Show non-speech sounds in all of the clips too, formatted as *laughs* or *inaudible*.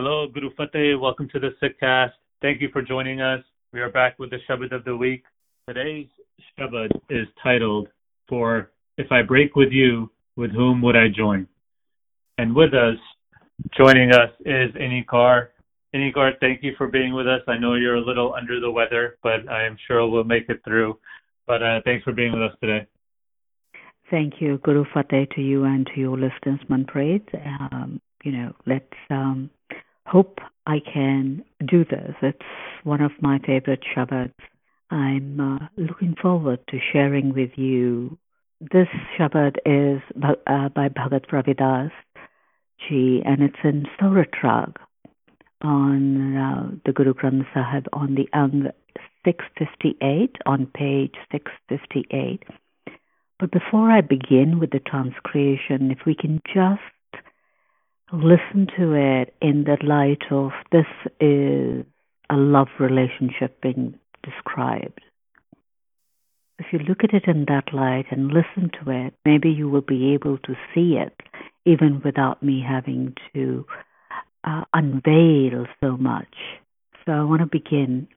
Hello, Guru Fateh. Welcome to the Sikhcast. Thank you for joining us. We are back with the Shabad of the week. Today's Shabad is titled, For If I Break With You, With Whom Would I Join? And with us, joining us is Inni Kaur. Inikar, thank you for being with us. I know you're a little under the weather, but I am sure we'll make it through. But uh, thanks for being with us today. Thank you, Guru Fateh, to you and to your listeners, Manpreet. Um, you know, let's um, hope I can do this. It's one of my favorite Shabads. I'm uh, looking forward to sharing with you. This Shabad is uh, by Bhagat Ravidas ji, and it's in Sorath Rag on uh, the Guru Granth Sahib on the Ang 658, on page 658. But before I begin with the transcreation, if we can just listen to it in the light of this is a love relationship being described. If you look at it in that light and listen to it, maybe you will be able to see it even without me having to uh, unveil so much. So I want to begin.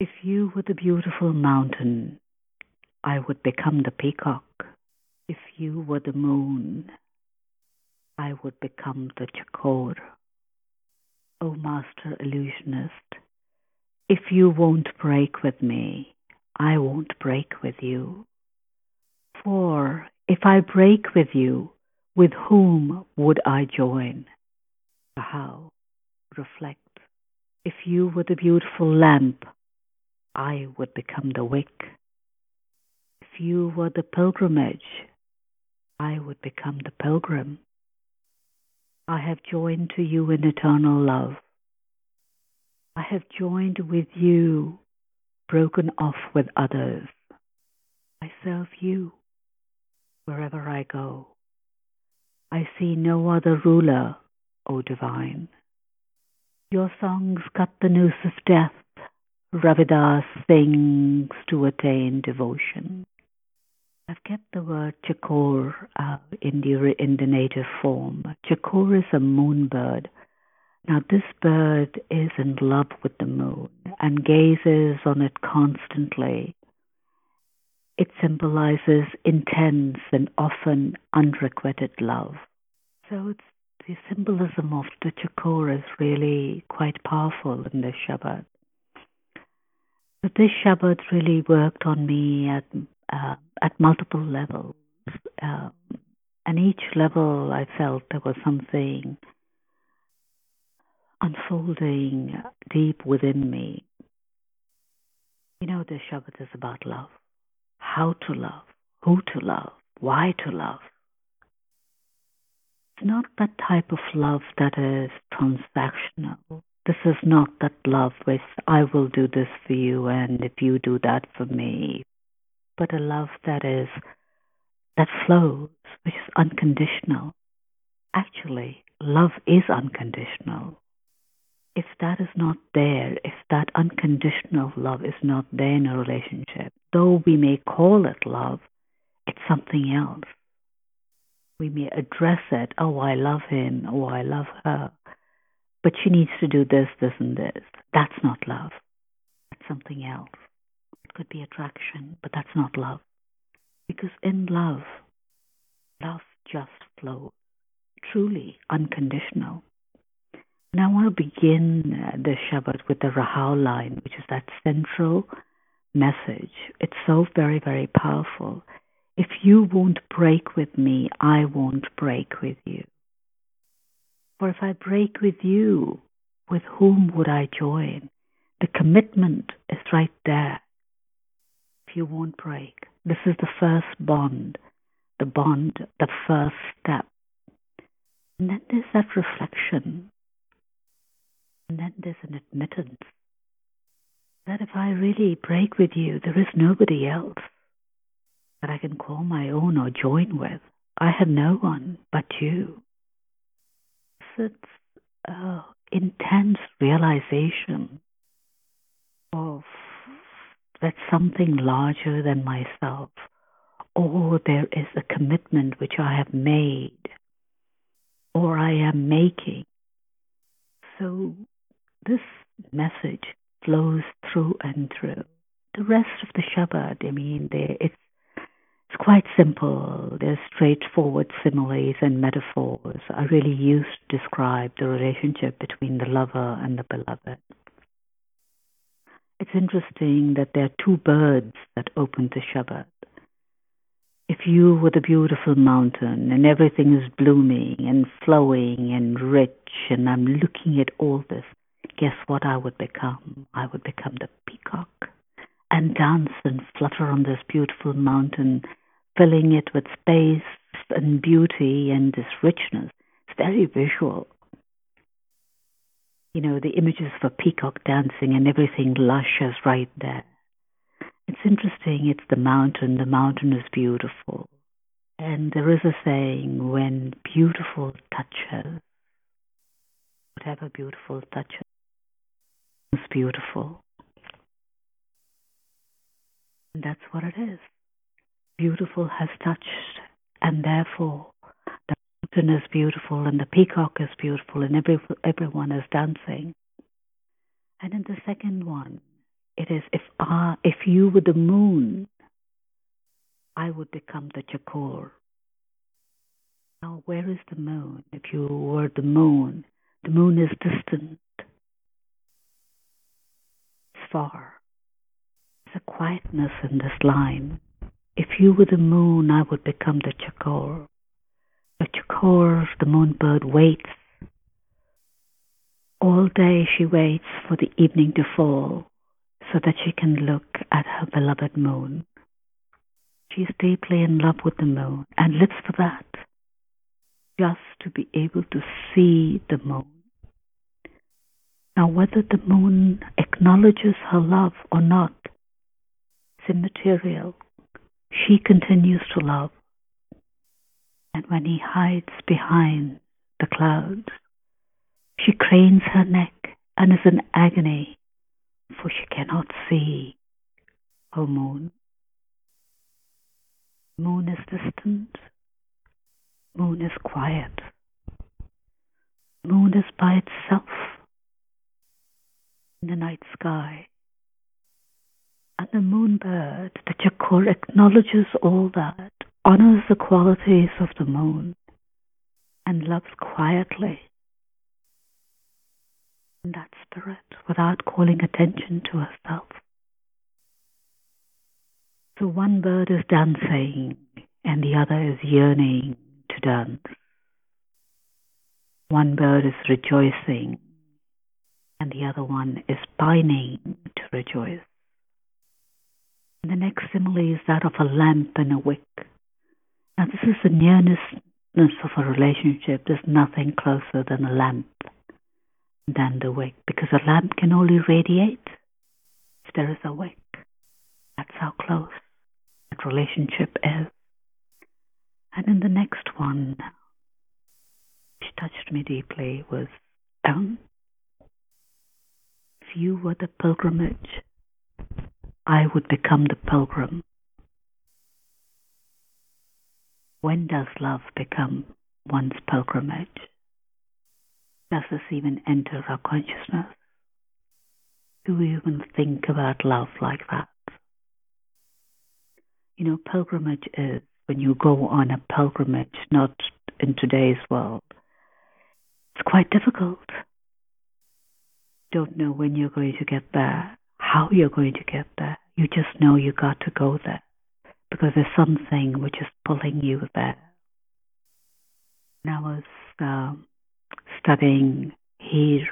If you were the beautiful mountain, I would become the peacock. If you were the moon, I would become the chakor. O master illusionist, if you won't break with me, I won't break with you. For if I break with you, with whom would I join? How? Reflect. If you were the beautiful lamp, I would become the wick. If you were the pilgrimage, I would become the pilgrim. I have joined to you in eternal love. I have joined with you, broken off with others. I serve you wherever I go. I see no other ruler, O divine. Your songs cut the noose of death. Ravidas sings to attain devotion. I've kept the word chakor uh, in, the, in the native form. Chakor is a moon bird. Now, this bird is in love with the moon and gazes on it constantly. It symbolizes intense and often unrequited love. So, it's, the symbolism of the chakor is really quite powerful in this Shabad. But this Shabad really worked on me at uh, at multiple levels. Um, and each level I felt there was something unfolding deep within me. You know, the Shabad is about love. How to love, who to love, why to love. It's not that type of love that is transactional. This is not that love which I will do this for you and if you do that for me, but a love that is that flows, which is unconditional. Actually, love is unconditional. If that is not there, if that unconditional love is not there in a relationship, though we may call it love, it's something else. We may address it, oh, I love him, oh, I love her, but she needs to do this, this, and this. That's not love. That's something else could be attraction, but that's not love. Because in love, love just flows, truly unconditional. And I want to begin uh, the Shabad with the Rahau line, which is that central message. It's so very, very powerful. If you won't break with me, I won't break with you. For if I break with you, with whom would I join? The commitment is right there you won't break. This is the first bond, the bond, the first step. And then there's that reflection. And then there's an admittance that if I really break with you, there is nobody else that I can call my own or join with. I have no one but you. It's uh, intense realization of that something larger than myself, or there is a commitment which I have made or I am making. So this message flows through and through. The rest of the Shabad, I mean, it's it's quite simple. There's straightforward similes and metaphors are really used to describe the relationship between the lover and the beloved. It's interesting that there are two birds that open the Shabad. If you were the beautiful mountain and everything is blooming and flowing and rich, and I'm looking at all this, guess what I would become? I would become the peacock and dance and flutter on this beautiful mountain filling it with space and beauty and this richness. It's very visual. You know, the images of a peacock dancing and everything lush is right there. It's interesting, it's the mountain, the mountain is beautiful. And there is a saying when beautiful touches, whatever beautiful touches is beautiful. And that's what it is beautiful has touched, and therefore mountain is beautiful, and the peacock is beautiful, and every, everyone is dancing. And in the second one, it is if I, if you were the moon, I would become the chakor. Now, where is the moon? If you were the moon, the moon is distant, it's far. There's a quietness in this line. If you were the moon, I would become the chakor. Chakor, the moonbird, waits. All day she waits for the evening to fall so that she can look at her beloved moon. She is deeply in love with the moon and lives for that, just to be able to see the moon. Now, whether the moon acknowledges her love or not, is immaterial she continues to love. And when he hides behind the clouds, she cranes her neck and is in agony, for she cannot see her moon. Moon is distant. Moon is quiet. Moon is by itself in the night sky. And the moon moonbird, the chakor, acknowledges all that, honors the qualities of the moon, and loves quietly in that spirit without calling attention to herself. So one bird is dancing and the other is yearning to dance. One bird is rejoicing and the other one is pining to rejoice. And the next simile is that of a lamp and a wick. Now, this is the nearness of a relationship. There's nothing closer than a lamp than the wick, because a lamp can only radiate if there is a wick. That's how close that relationship is. And in the next one, which touched me deeply, was um, if you were the pilgrimage I would become the pilgrim. When does love become one's pilgrimage? Does this even enter our consciousness? Do we even think about love like that? You know, pilgrimage is when you go on a pilgrimage, not in today's world. It's quite difficult. Don't know when you're going to get there how you're going to get there. You just know you got to go there because there's something which is pulling you there. When I was uh, studying Heer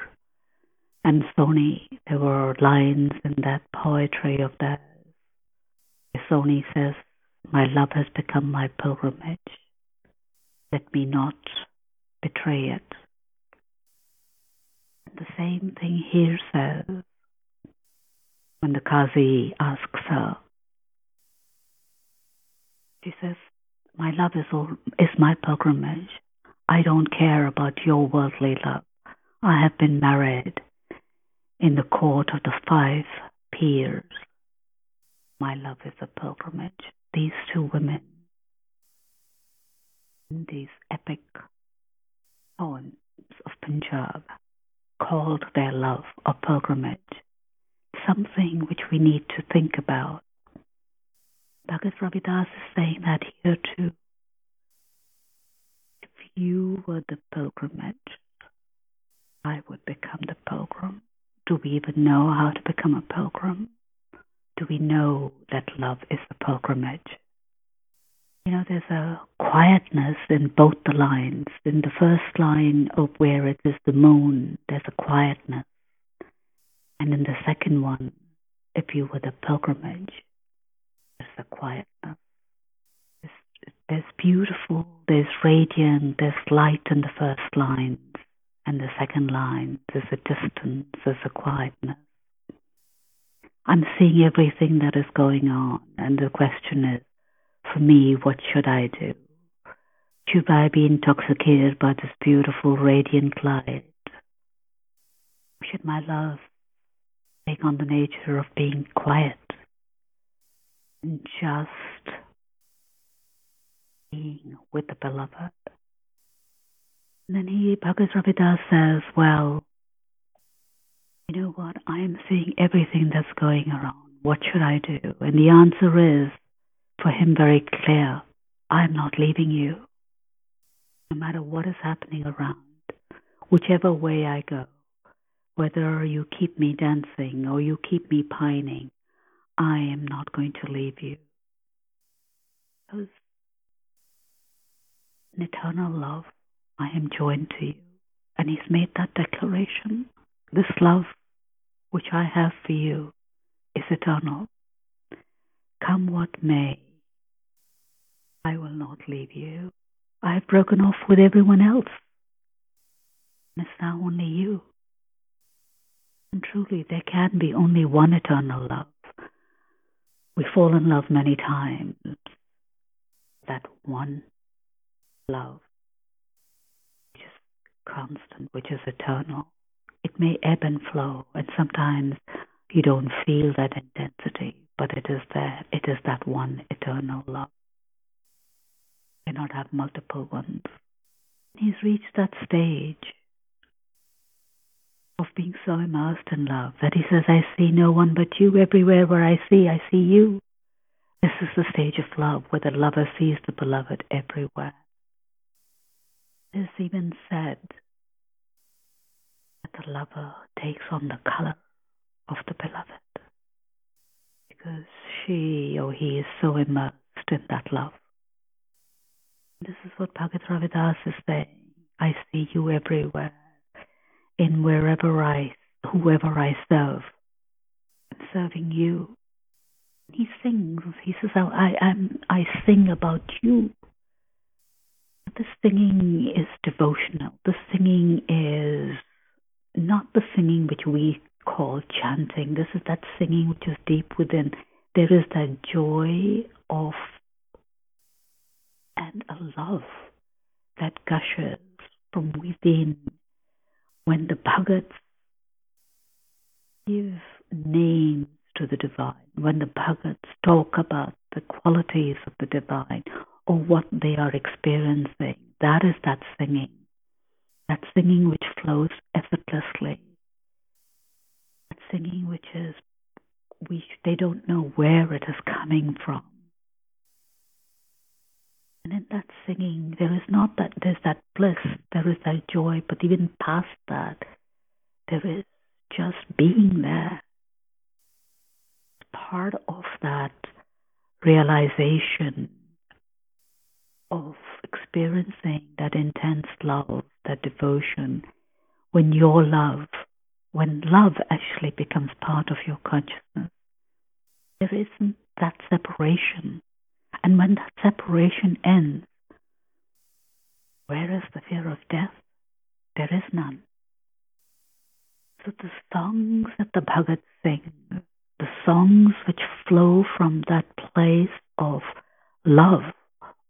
and Sohni, there were lines in that poetry of that. Sohni says, My love has become my pilgrimage. Let me not betray it. the same thing Heer says, when the Qazi asks her, she says, My love is, all, is my pilgrimage. I don't care about your worldly love. I have been married in the court of the five pirs. My love is a pilgrimage. These two women, in these epic poems of Punjab called their love a pilgrimage, something which we need to think about. Bhagat Ravidas is saying that here too. If you were the pilgrimage, I would become the pilgrim. Do we even know how to become a pilgrim? Do we know that love is a pilgrimage? You know, there's a quietness in both the lines. In the first line of where it is the moon, there's a quietness. And in the second one, if you were the pilgrimage, there's a quietness. Uh, there's, there's beautiful, there's radiant, there's light in the first lines. And the second line, there's a distance, there's a quietness. I'm seeing everything that is going on, and the question is, for me, what should I do? Should I be intoxicated by this beautiful radiant light? Should my love take on the nature of being quiet just being with the beloved? And then he, Bhagat Ravidas says, well, you know what? I am seeing everything that's going around. What should I do? And the answer is, for him, very clear I am not leaving you. No matter what is happening around, whichever way I go, whether you keep me dancing or you keep me pining, I am not going to leave you. Because in eternal love, I am joined to you. And he's made that declaration. This love which I have for you is eternal. Come what may, I will not leave you. I have broken off with everyone else. And it's now only you. And truly, there can be only one eternal love. We fall in love many times. That one love, which is constant, which is eternal. It may ebb and flow, and sometimes you don't feel that intensity, but it is there. It is that one eternal love. You cannot have multiple ones. He's reached that stage of being so immersed in love that he says, I see no one but you. Everywhere where I see, I see you. This is the stage of love where the lover sees the beloved everywhere. It is even said that the lover takes on the color of the beloved because she or he is so immersed in that love. This is what Bhagat Ravidas is saying. I see you everywhere, in wherever I, whoever I serve. I'm serving you. He sings. He says, oh, I, I'm, I sing about you. The singing is devotional. The singing is not the singing which we call chanting. This is that singing which is deep within. There is that joy of and a love that gushes from within when the bhagats give names to the divine, when the bhagats talk about the qualities of the divine or what they are experiencing. That is that singing that singing which flows effortlessly, that singing which is we they don't know where it is coming from. And in that singing, there is not that there's that bliss, there is that joy, but even past that, there is just being there. Part of that realization of experiencing that intense love, that devotion, when your love, when love actually becomes part of your consciousness, there isn't that separation. And when that separation ends, where is the fear of death? There is none. So the songs that the Bhagats sing, the songs which flow from that place of love,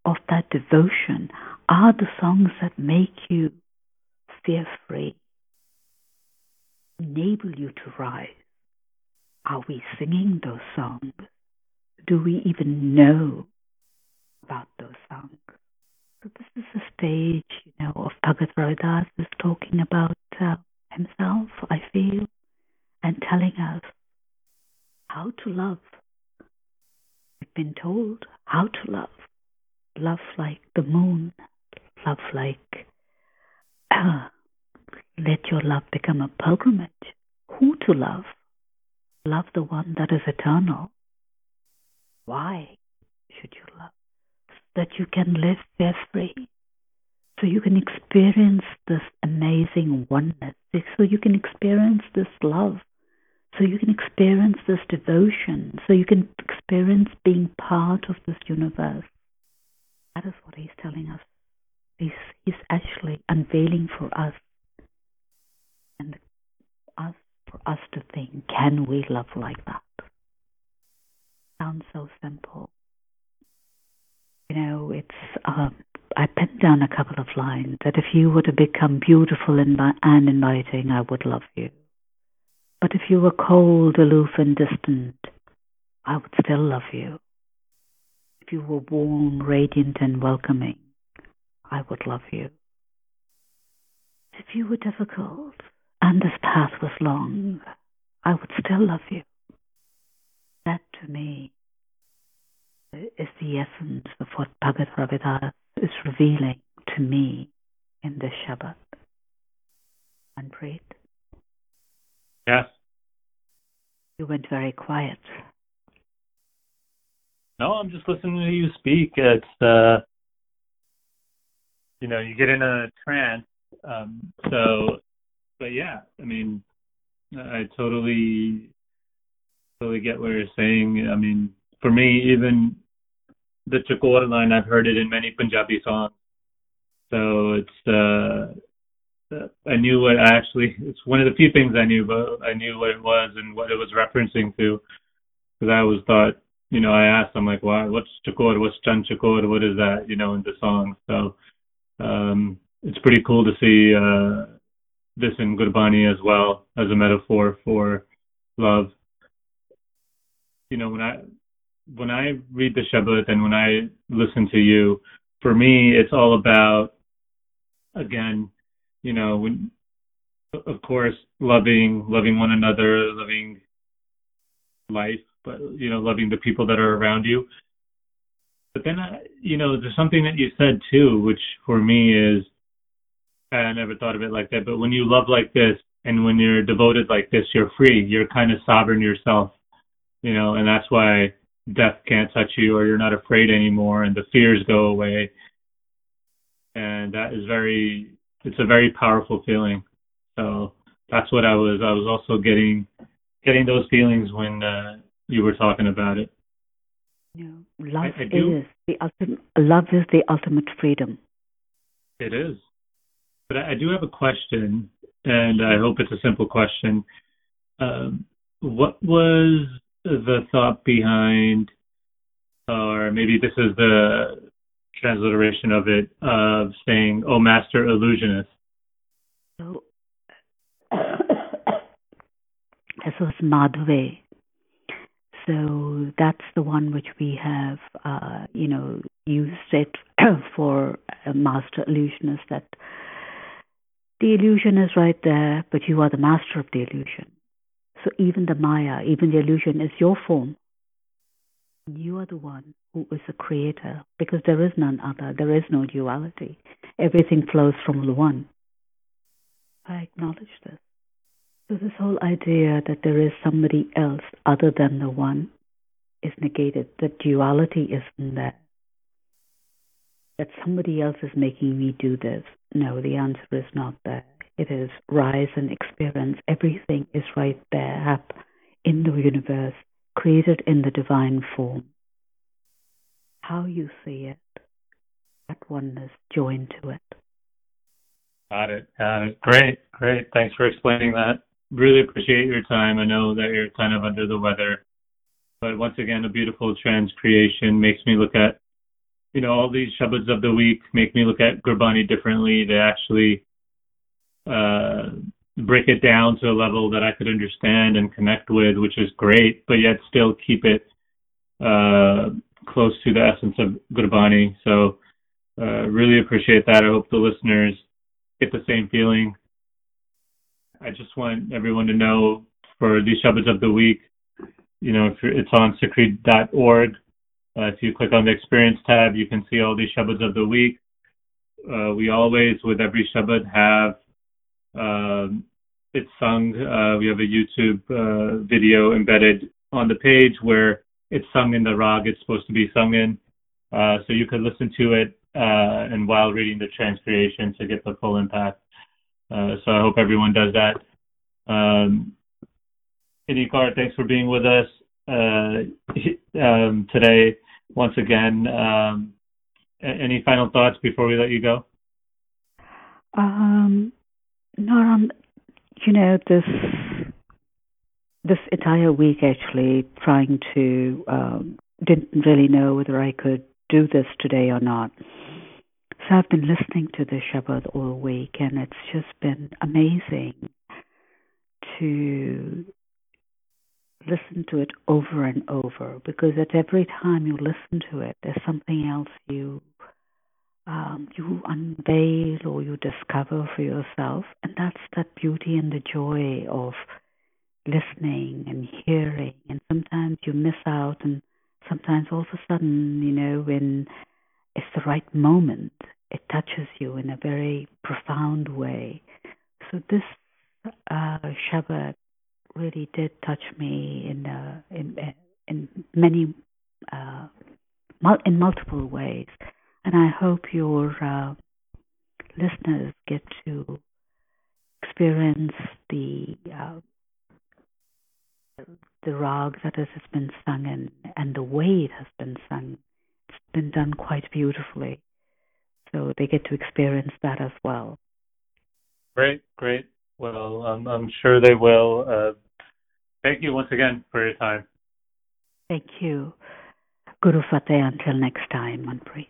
of that devotion are the songs that make you fear free, enable you to rise. Are we singing those songs? Do we even know about those songs? So this is a stage, you know, of Bhagat Ravidas is talking about uh, himself, I feel, and telling us how to love. We've been told how to love. Love like the moon. Love like uh, *clears throat* let your love become a pilgrimage. Who to love? Love the one that is eternal. Why should you love? That you can live fear free. So you can experience this amazing oneness. So you can experience this love. So you can experience this devotion. So you can experience being part of this universe. That is what he's telling us. He's, he's actually unveiling for us and us for us to think, can we love like that? Sounds so simple. You know, it's um, I penned down a couple of lines that if you were to become beautiful and inviting, I would love you. But if you were cold, aloof, and distant, I would still love you. If you were warm, radiant, and welcoming, I would love you. If you were difficult, and this path was long, I would still love you. That to me is the essence of what Bhagat Ravidas is revealing to me in this Shabad. Manpreet? Yes. You went very quiet. No, I'm just listening to you speak. It's uh you know, you get in a trance. Um so but yeah, I mean, I totally, totally get what you're saying. I mean, for me, even the Chakor line, I've heard it in many Punjabi songs. So it's, uh, I knew what I actually, it's one of the few things I knew, but I knew what it was and what it was referencing to. Because I always thought, you know, I asked, I'm like, why, what's Chakor? What's Chan Chakor? What is that, you know, in the song? So, um, it's pretty cool to see, uh, this in Gurbani as well as a metaphor for love. You know, when I when I read the Shabad and when I listen to you, for me it's all about again, you know, when of course loving loving one another, loving life, but you know, loving the people that are around you. But then I, you know, there's something that you said too, which for me is I never thought of it like that. But when you love like this and when you're devoted like this, you're free. You're kind of sovereign yourself, you know, and that's why death can't touch you or you're not afraid anymore and the fears go away. And that is very, it's a very powerful feeling. So that's what I was, I was also getting, getting those feelings when uh, you were talking about it. Yeah. Love I, I is the ultimate, love is the ultimate freedom. It is. But I do have a question, and I hope it's a simple question. Um, what was the thought behind, or maybe this is the transliteration of it, of saying, "Oh, master illusionist"? So, this was Madhve. So that's the one which we have, uh, you know, used it *clears throat* for a master illusionist that the illusion is right there, but you are the master of the illusion. So even the Maya, even the illusion is your form. You are the one who is the creator because there is none other. There is no duality. Everything flows from the one. I acknowledge this. So this whole idea that there is somebody else other than the one is negated. That duality isn't there. That somebody else is making me do this. No, the answer is not there. It is rise and experience. Everything is right there up in the universe, created in the divine form. How you see it, that oneness joined to it. Got it. Got it. Great. Great. Thanks for explaining that. Really appreciate your time. I know that you're kind of under the weather, but once again, a beautiful trans creation makes me look at you know, all these Shabads of the week make me look at Gurbani differently. They actually uh, break it down to a level that I could understand and connect with, which is great, but yet still keep it uh, close to the essence of Gurbani. So Uh, really appreciate that. I hope the listeners get the same feeling. I just want everyone to know for these Shabads of the week, you know, if it's on sikhri.org. Uh, if you click on the experience tab, you can see all these Shabads of the week. Uh, we always, with every Shabad, have it's sung. Uh, we have a YouTube uh, video embedded on the page where it's sung in the rag it's supposed to be sung in. Uh, so you could listen to it and while reading the transcreation to get the full impact. So I hope everyone does that. Um, Inni Kaur, thanks for being with us *laughs* um, today once again. Um, any final thoughts before we let you go? Um, on, you know, this this entire week actually trying to um, didn't really know whether I could do this today or not. So I've been listening to the Shabad all week, and it's just been amazing to listen to it over and over because at every time you listen to it, there's something else you um, you unveil or you discover for yourself, and that's that beauty and the joy of listening and hearing. And sometimes you miss out, and sometimes all of a sudden, you know, when it's the right moment, it touches you in a very profound way. So this uh, Shabad really did touch me in uh, in in many uh, in multiple ways, and I hope your uh, listeners get to experience the uh, the rag that has been sung and, and the way it has been sung. It's been done quite beautifully, so they get to experience that as well. Great, great. Well, I'm, I'm sure they will. Uh, thank you once again for your time. Thank you. Guru Fateh until next time, Manpreet.